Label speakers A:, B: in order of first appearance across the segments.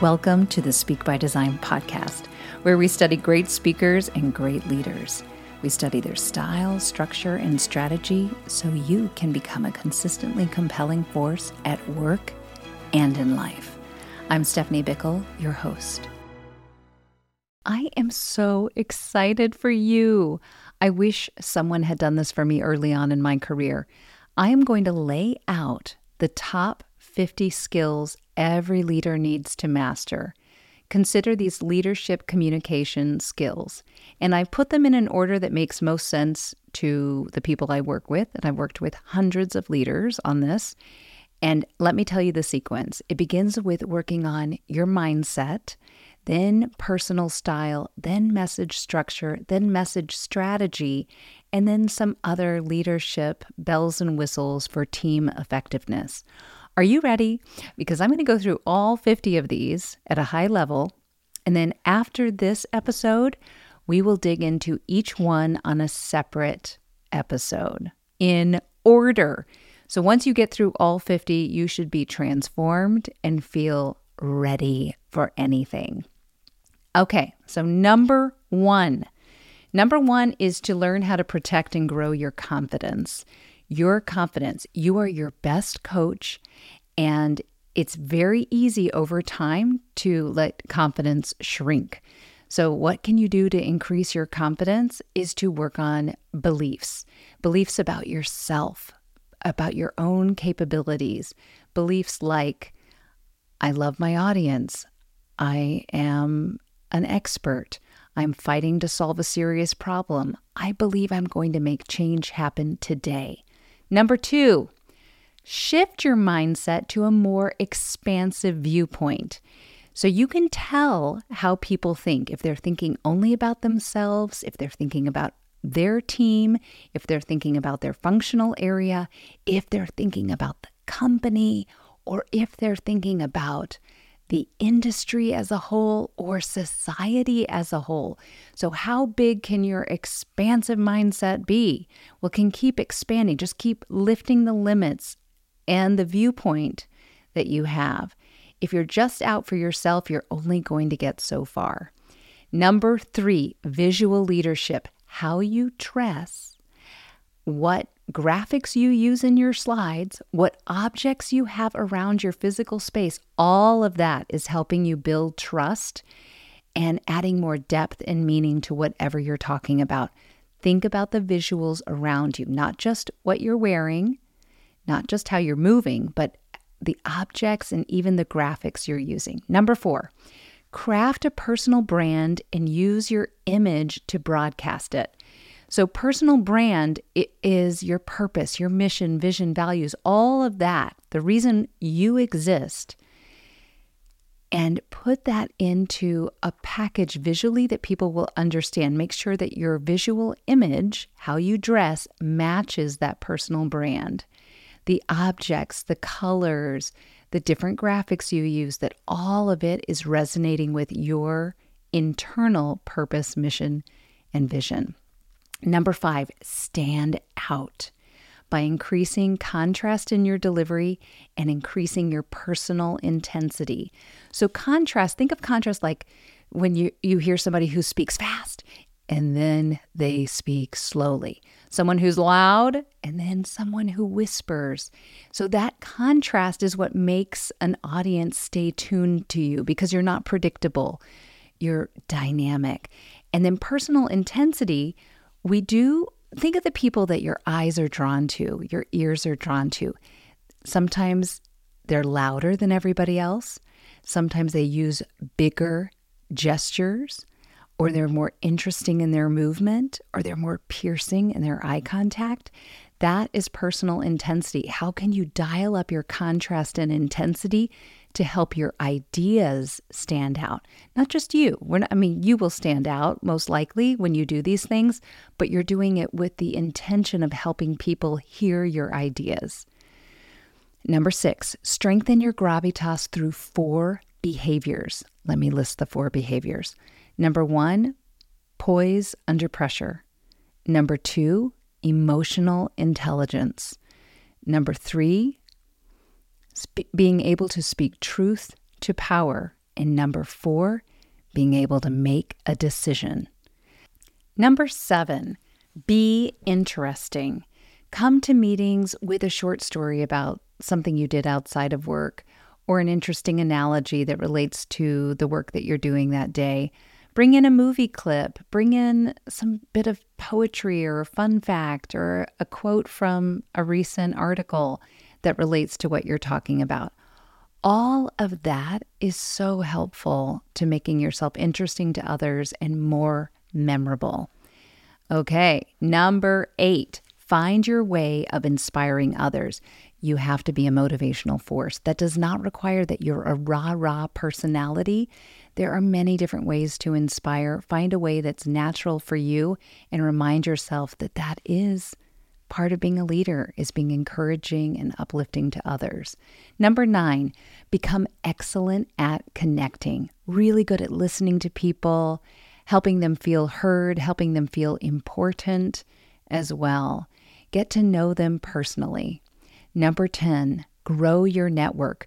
A: Welcome to the Speak by Design podcast, where we study great speakers and great leaders. We study their style, structure, and strategy so you can become a consistently compelling force at work and in life. I'm Stephanie Bickle, your host. I am so excited for you. I wish someone had done this for me early on in my career. I am going to lay out the top 50 skills every leader needs to master. Consider these leadership communication skills. And I put them in an order that makes most sense to the people I work with. And I've worked with hundreds of leaders on this. And let me tell you the sequence it begins with working on your mindset, then personal style, then message structure, then message strategy, and then some other leadership bells and whistles for team effectiveness. Are you ready? Because I'm going to go through all 50 of these at a high level. And then after this episode, we will dig into each one on a separate episode in order. So once you get through all 50, you should be transformed and feel ready for anything. Okay, so number one. Number one is to learn how to protect and grow your confidence your confidence. You are your best coach, and it's very easy over time to let confidence shrink. So, what can you do to increase your confidence is to work on beliefs, beliefs about yourself, about your own capabilities, beliefs like, I love my audience, I am an expert. I'm fighting to solve a serious problem. I believe I'm going to make change happen today. Number two, shift your mindset to a more expansive viewpoint. So you can tell how people think if they're thinking only about themselves, if they're thinking about their team, if they're thinking about their functional area, if they're thinking about the company, or if they're thinking about the industry as a whole or society as a whole. So, how big can your expansive mindset be? Well, can keep expanding, just keep lifting the limits and the viewpoint that you have. If you're just out for yourself, you're only going to get so far. Number three, visual leadership how you dress, what graphics you use in your slides, what objects you have around your physical space, all of that is helping you build trust and adding more depth and meaning to whatever you're talking about. Think about the visuals around you, not just what you're wearing, not just how you're moving, but the objects and even the graphics you're using. Number four, craft a personal brand and use your image to broadcast it. So, personal brand is your purpose, your mission, vision, values, all of that, the reason you exist. And put that into a package visually that people will understand. Make sure that your visual image, how you dress, matches that personal brand. The objects, the colors, the different graphics you use, that all of it is resonating with your internal purpose, mission, and vision. Number five, stand out by increasing contrast in your delivery and increasing your personal intensity. So, contrast, think of contrast like when you, you hear somebody who speaks fast and then they speak slowly, someone who's loud and then someone who whispers. So, that contrast is what makes an audience stay tuned to you because you're not predictable, you're dynamic. And then personal intensity we do think of the people that your eyes are drawn to, your ears are drawn to. Sometimes they're louder than everybody else. Sometimes they use bigger gestures, or they're more interesting in their movement, or they're more piercing in their eye contact. That is personal intensity. How can you dial up your contrast and intensity to help your ideas stand out. Not just you. Not, I mean, you will stand out most likely when you do these things, but you're doing it with the intention of helping people hear your ideas. Number six, strengthen your gravitas through four behaviors. Let me list the four behaviors. Number one, poise under pressure. Number two, emotional intelligence. Number three, sp- being able to speak truth to power. And number four, being able to make a decision. Number seven, be interesting. Come to meetings with a short story about something you did outside of work or an interesting analogy that relates to the work that you're doing that day. Bring in a movie clip, bring in some bit of poetry or a fun fact or a quote from a recent article that relates to what you're talking about. All of that is so helpful to making yourself interesting to others and more memorable. Okay, number eight, find your way of inspiring others. You have to be a motivational force. That does not require that you're a rah rah personality. There are many different ways to inspire. Find a way that's natural for you and remind yourself that that is part of being a leader is being encouraging and uplifting to others. Number 9, become excellent at connecting. Really good at listening to people, helping them feel heard, helping them feel important as well. Get to know them personally. Number 10, grow your network.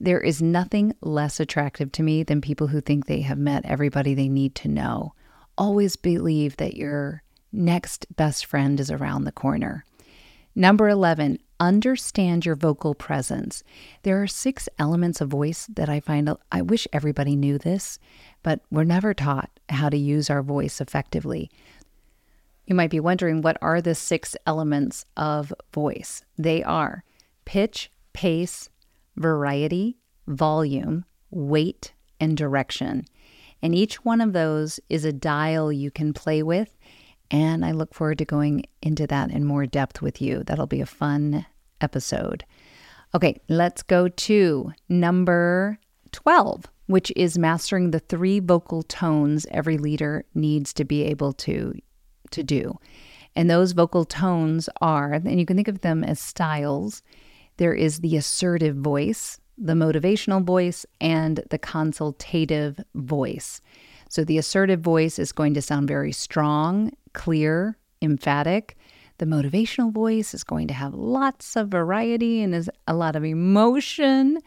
A: There is nothing less attractive to me than people who think they have met everybody they need to know. Always believe that your next best friend is around the corner. Number 11, understand your vocal presence. There are six elements of voice that I find I wish everybody knew this, but we're never taught how to use our voice effectively. You might be wondering what are the six elements of voice? They are pitch, pace, variety, volume, weight, and direction. And each one of those is a dial you can play with. And I look forward to going into that in more depth with you. That'll be a fun episode. Okay, let's go to number 12, which is mastering the three vocal tones every leader needs to be able to to do. And those vocal tones are, and you can think of them as styles. There is the assertive voice, the motivational voice, and the consultative voice. So the assertive voice is going to sound very strong, clear, emphatic. The motivational voice is going to have lots of variety and is a lot of emotion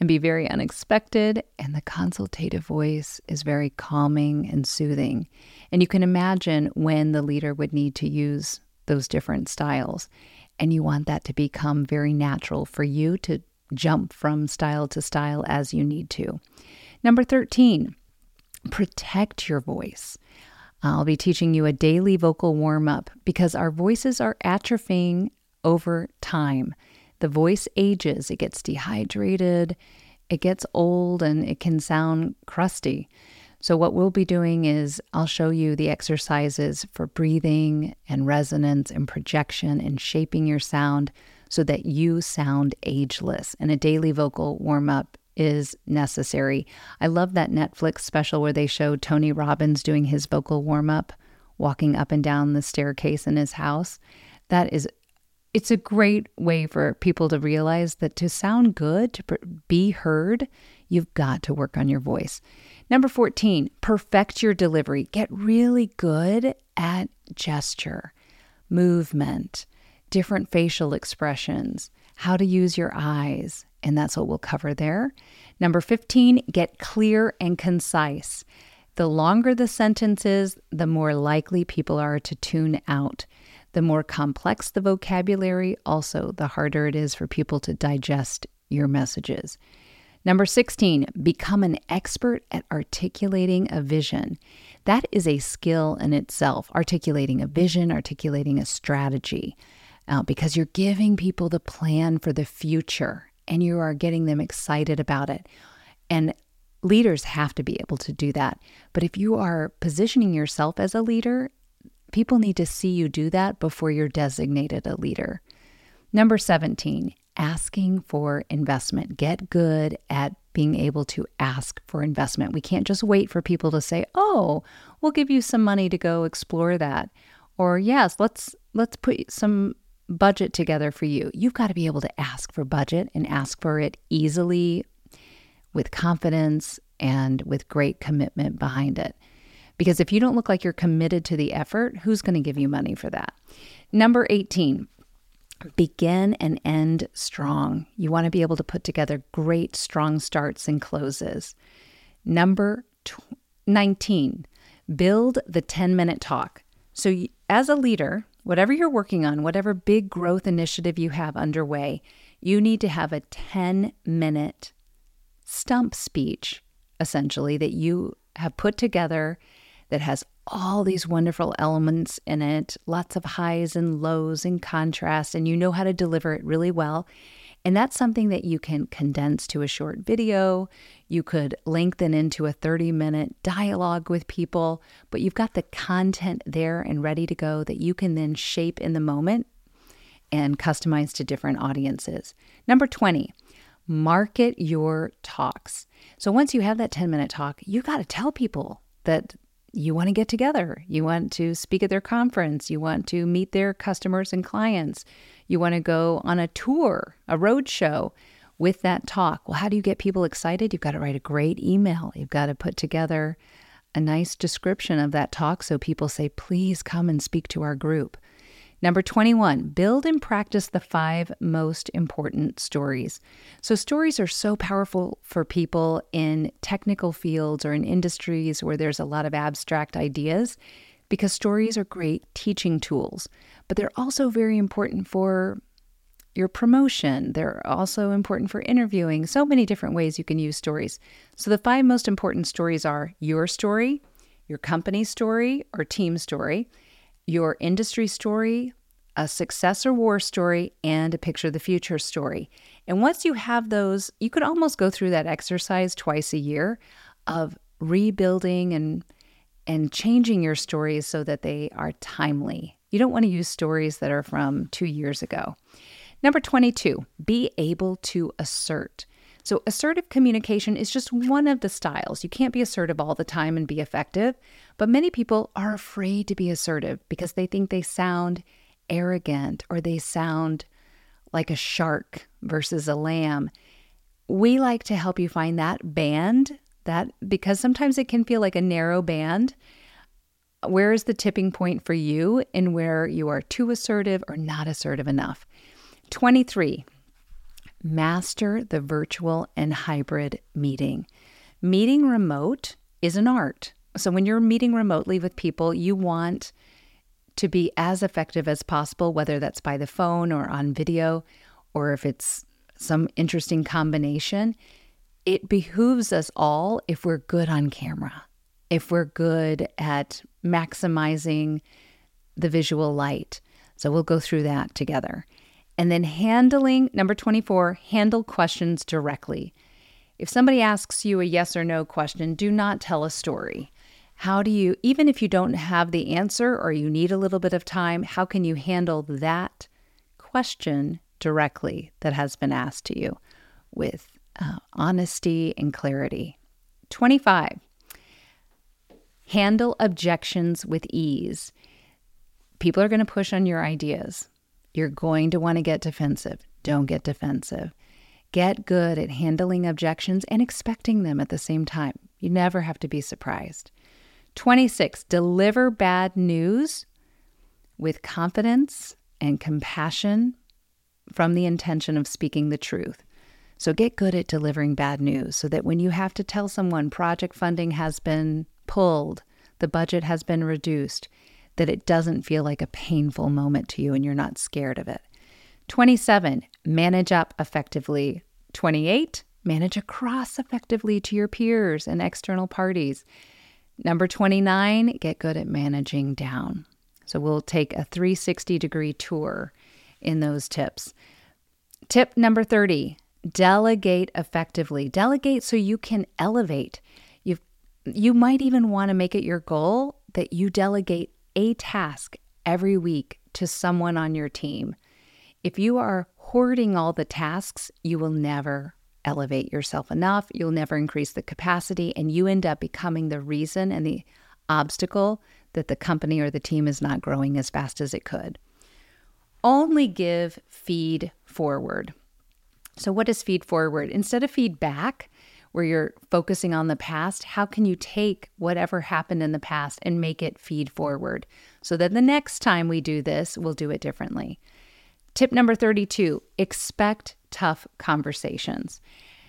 A: and be very unexpected. And the consultative voice is very calming and soothing. And you can imagine when the leader would need to use those different styles. And you want that to become very natural for you to jump from style to style as you need to. Number 13, protect your voice. I'll be teaching you a daily vocal warm up because our voices are atrophying over time. The voice ages, it gets dehydrated, it gets old, and it can sound crusty. So, what we'll be doing is I'll show you the exercises for breathing and resonance and projection and shaping your sound so that you sound ageless. And a daily vocal warm up is necessary. I love that Netflix special where they showed Tony Robbins doing his vocal warm up, walking up and down the staircase in his house. That is it's a great way for people to realize that to sound good, to be heard, you've got to work on your voice. Number 14, perfect your delivery. Get really good at gesture, movement, different facial expressions, how to use your eyes, and that's what we'll cover there. Number 15, get clear and concise. The longer the sentence is, the more likely people are to tune out. The more complex the vocabulary, also, the harder it is for people to digest your messages. Number 16, become an expert at articulating a vision. That is a skill in itself, articulating a vision, articulating a strategy, uh, because you're giving people the plan for the future and you are getting them excited about it. And leaders have to be able to do that. But if you are positioning yourself as a leader, people need to see you do that before you're designated a leader. Number 17, asking for investment. Get good at being able to ask for investment. We can't just wait for people to say, "Oh, we'll give you some money to go explore that." Or, "Yes, let's let's put some budget together for you." You've got to be able to ask for budget and ask for it easily with confidence and with great commitment behind it. Because if you don't look like you're committed to the effort, who's going to give you money for that? Number 18, begin and end strong. You want to be able to put together great, strong starts and closes. Number 19, build the 10 minute talk. So, as a leader, whatever you're working on, whatever big growth initiative you have underway, you need to have a 10 minute stump speech, essentially, that you have put together that has all these wonderful elements in it, lots of highs and lows and contrast, and you know how to deliver it really well. And that's something that you can condense to a short video. You could lengthen into a 30 minute dialogue with people, but you've got the content there and ready to go that you can then shape in the moment and customize to different audiences. Number 20, market your talks. So once you have that 10 minute talk, you got to tell people that you want to get together. You want to speak at their conference. You want to meet their customers and clients. You want to go on a tour, a road show with that talk. Well, how do you get people excited? You've got to write a great email. You've got to put together a nice description of that talk so people say, please come and speak to our group. Number 21, build and practice the five most important stories. So, stories are so powerful for people in technical fields or in industries where there's a lot of abstract ideas because stories are great teaching tools, but they're also very important for your promotion. They're also important for interviewing. So many different ways you can use stories. So, the five most important stories are your story, your company story or team story your industry story, a success or war story, and a picture of the future story. And once you have those, you could almost go through that exercise twice a year of rebuilding and and changing your stories so that they are timely. You don't want to use stories that are from 2 years ago. Number 22, be able to assert. So, assertive communication is just one of the styles. You can't be assertive all the time and be effective, but many people are afraid to be assertive because they think they sound arrogant or they sound like a shark versus a lamb. We like to help you find that band that because sometimes it can feel like a narrow band. Where is the tipping point for you in where you are too assertive or not assertive enough? 23 master the virtual and hybrid meeting. Meeting remote is an art. So when you're meeting remotely with people, you want to be as effective as possible, whether that's by the phone or on video, or if it's some interesting combination. It behooves us all if we're good on camera, if we're good at maximizing the visual light. So we'll go through that together. And then handling, number 24, handle questions directly. If somebody asks you a yes or no question, do not tell a story. How do you, even if you don't have the answer or you need a little bit of time, how can you handle that question directly that has been asked to you with uh, honesty and clarity? 25. Handle objections with ease. People are going to push on your ideas. You're going to want to get defensive. Don't get defensive. Get good at handling objections and expecting them at the same time. You never have to be surprised. 26. Deliver bad news with confidence and compassion from the intention of speaking the truth. So get good at delivering bad news so that when you have to tell someone project funding has been pulled, the budget has been reduced, that it doesn't feel like a painful moment to you and you're not scared of it. 27, manage up effectively. 28, manage across effectively to your peers and external parties. Number 29, get good at managing down. So we'll take a 360 degree tour in those tips. Tip number 30, delegate effectively. Delegate so you can elevate. You you might even want to make it your goal that you delegate a task every week to someone on your team. If you are hoarding all the tasks, you will never elevate yourself enough. You'll never increase the capacity, and you end up becoming the reason and the obstacle that the company or the team is not growing as fast as it could. Only give feed forward. So, what is feed forward? Instead of feedback, where you're focusing on the past, how can you take whatever happened in the past and make it feed forward so that the next time we do this, we'll do it differently? Tip number 32 expect tough conversations.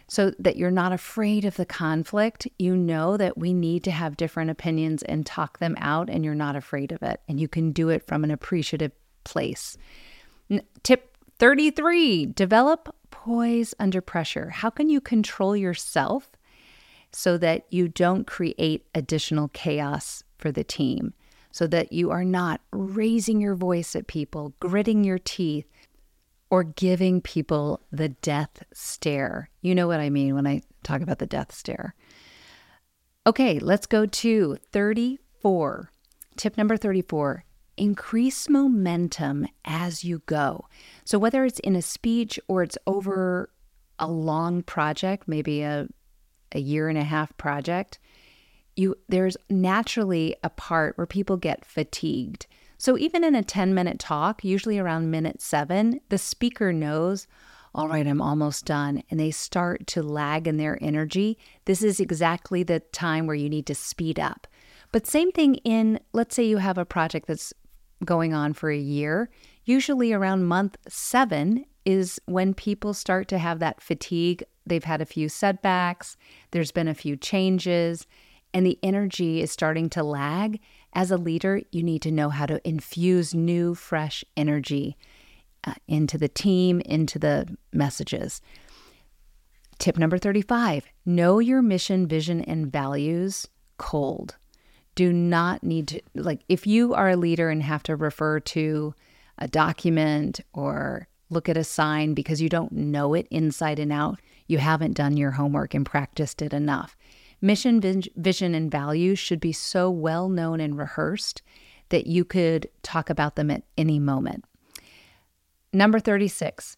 A: so that you're not afraid of the conflict. You know that we need to have different opinions and talk them out, and you're not afraid of it. And you can do it from an appreciative place. Tip 33 develop poise under pressure. How can you control yourself so that you don't create additional chaos for the team? So that you are not raising your voice at people, gritting your teeth, or giving people the death stare. You know what I mean when I talk about the death stare. Okay, let's go to 34. Tip number 34 increase momentum as you go. So, whether it's in a speech or it's over a long project, maybe a, a year and a half project, you there's naturally a part where people get fatigued. So even in a 10 minute talk, usually around minute seven, the speaker knows, all right, I'm almost done. And they start to lag in their energy. This is exactly the time where you need to speed up. But same thing in, let's say you have a project that's going on for a year. Usually around month seven is when people start to have that fatigue. They've had a few setbacks, there's been a few changes, and the energy is starting to lag. As a leader, you need to know how to infuse new, fresh energy uh, into the team, into the messages. Tip number 35 know your mission, vision, and values cold. Do not need to, like, if you are a leader and have to refer to a document or look at a sign because you don't know it inside and out, you haven't done your homework and practiced it enough. Mission, vision, and values should be so well known and rehearsed that you could talk about them at any moment. Number 36,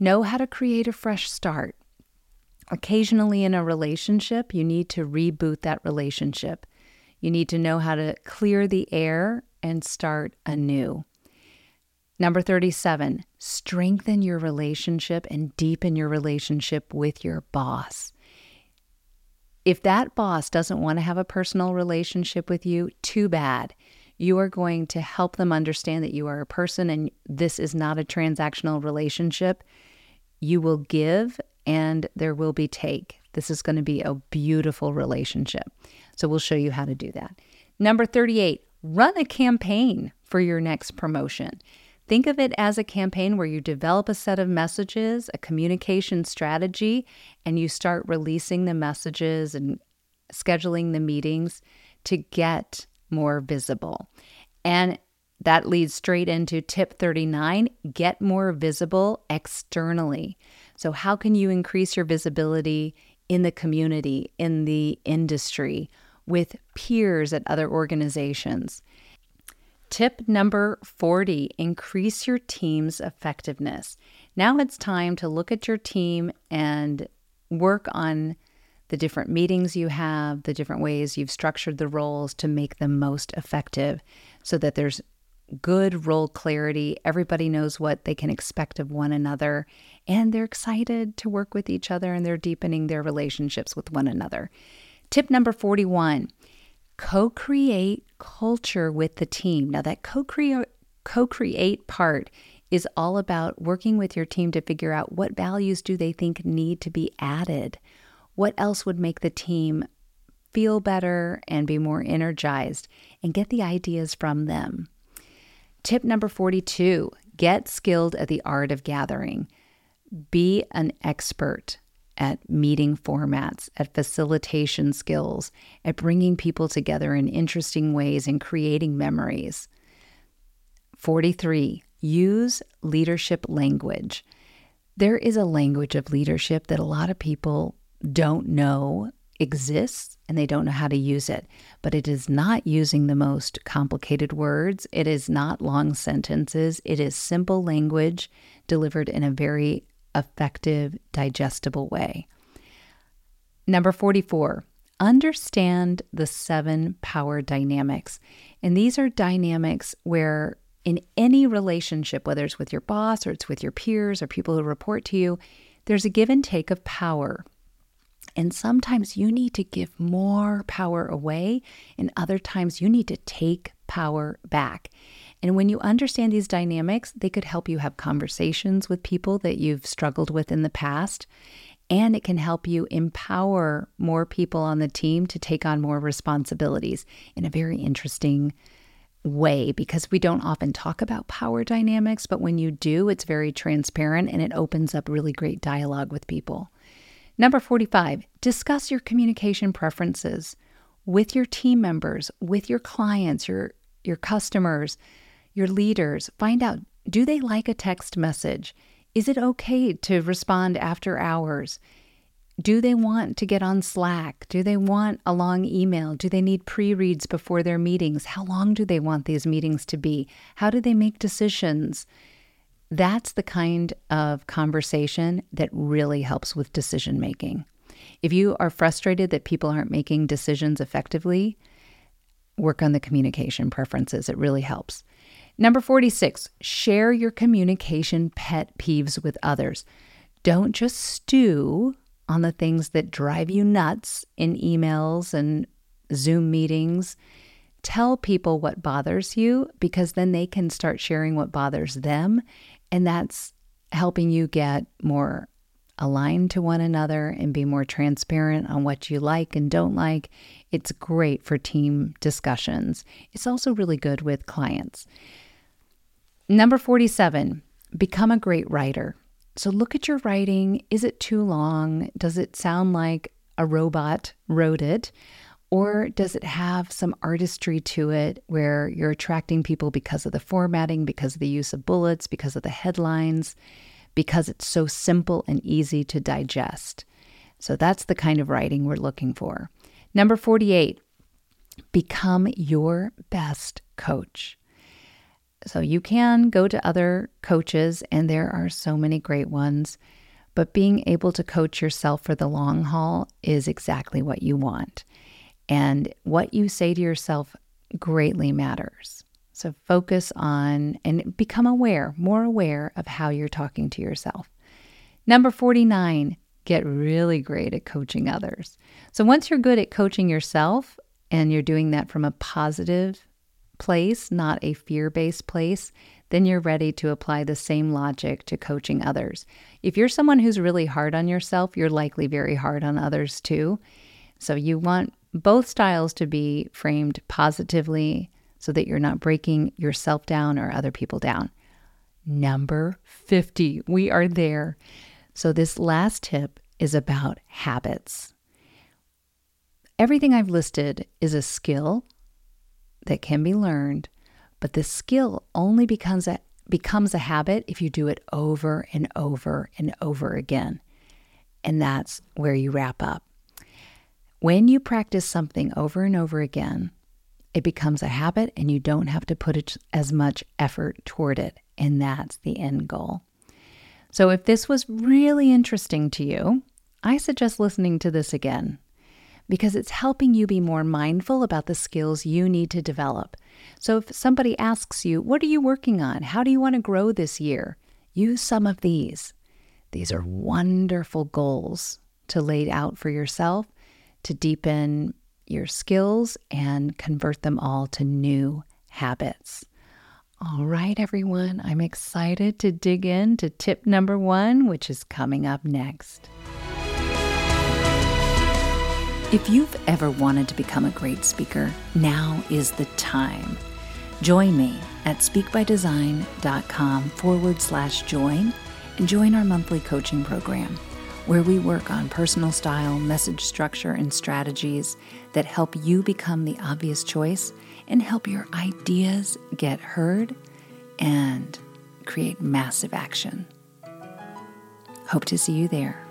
A: know how to create a fresh start. Occasionally in a relationship, you need to reboot that relationship. You need to know how to clear the air and start anew. Number 37, strengthen your relationship and deepen your relationship with your boss. If that boss doesn't want to have a personal relationship with you, too bad. You are going to help them understand that you are a person and this is not a transactional relationship. You will give and there will be take. This is going to be a beautiful relationship. So we'll show you how to do that. Number 38, run a campaign for your next promotion. Think of it as a campaign where you develop a set of messages, a communication strategy, and you start releasing the messages and scheduling the meetings to get more visible. And that leads straight into tip 39 get more visible externally. So, how can you increase your visibility in the community, in the industry, with peers at other organizations? Tip number 40 increase your team's effectiveness. Now it's time to look at your team and work on the different meetings you have, the different ways you've structured the roles to make them most effective so that there's good role clarity. Everybody knows what they can expect of one another, and they're excited to work with each other and they're deepening their relationships with one another. Tip number 41 co create culture with the team. Now, that co create part is all about working with your team to figure out what values do they think need to be added. What else would make the team feel better and be more energized and get the ideas from them. Tip number 42 get skilled at the art of gathering. Be an expert at meeting formats, at facilitation skills, at bringing people together in interesting ways and creating memories. 43. Use leadership language. There is a language of leadership that a lot of people don't know exists and they don't know how to use it. But it is not using the most complicated words, it is not long sentences, it is simple language delivered in a very effective, digestible way. Number 44, understand the seven power dynamics. And these are dynamics where, in any relationship, whether it's with your boss or it's with your peers or people who report to you, there's a give and take of power. And sometimes you need to give more power away, and other times you need to take power back. And when you understand these dynamics, they could help you have conversations with people that you've struggled with in the past. and it can help you empower more people on the team to take on more responsibilities in a very interesting way because we don't often talk about power dynamics, but when you do, it's very transparent and it opens up really great dialogue with people. Number 45, discuss your communication preferences with your team members, with your clients, your your customers, your leaders. Find out do they like a text message? Is it okay to respond after hours? Do they want to get on Slack? Do they want a long email? Do they need pre reads before their meetings? How long do they want these meetings to be? How do they make decisions? That's the kind of conversation that really helps with decision making. If you are frustrated that people aren't making decisions effectively, work on the communication preferences. It really helps. Number 46, share your communication pet peeves with others. Don't just stew on the things that drive you nuts in emails and Zoom meetings. Tell people what bothers you because then they can start sharing what bothers them. And that's helping you get more aligned to one another and be more transparent on what you like and don't like. It's great for team discussions. It's also really good with clients. Number 47, become a great writer. So look at your writing. Is it too long? Does it sound like a robot wrote it? Or does it have some artistry to it where you're attracting people because of the formatting, because of the use of bullets, because of the headlines, because it's so simple and easy to digest? So that's the kind of writing we're looking for. Number 48, become your best coach. So you can go to other coaches, and there are so many great ones. But being able to coach yourself for the long haul is exactly what you want. And what you say to yourself greatly matters. So focus on and become aware, more aware of how you're talking to yourself. Number 49, get really great at coaching others. So once you're good at coaching yourself and you're doing that from a positive place, not a fear based place, then you're ready to apply the same logic to coaching others. If you're someone who's really hard on yourself, you're likely very hard on others too. So you want both styles to be framed positively so that you're not breaking yourself down or other people down. Number 50, we are there. So, this last tip is about habits. Everything I've listed is a skill that can be learned, but the skill only becomes a becomes a habit if you do it over and over and over again. And that's where you wrap up. When you practice something over and over again, it becomes a habit and you don't have to put as much effort toward it. And that's the end goal. So, if this was really interesting to you, I suggest listening to this again because it's helping you be more mindful about the skills you need to develop. So if somebody asks you, What are you working on? How do you want to grow this year? Use some of these. These are wonderful goals to lay out for yourself to deepen your skills and convert them all to new habits. All right, everyone, I'm excited to dig into tip number one, which is coming up next. If you've ever wanted to become a great speaker, now is the time. Join me at speakbydesign.com forward slash join and join our monthly coaching program where we work on personal style, message structure, and strategies that help you become the obvious choice and help your ideas get heard and create massive action. Hope to see you there.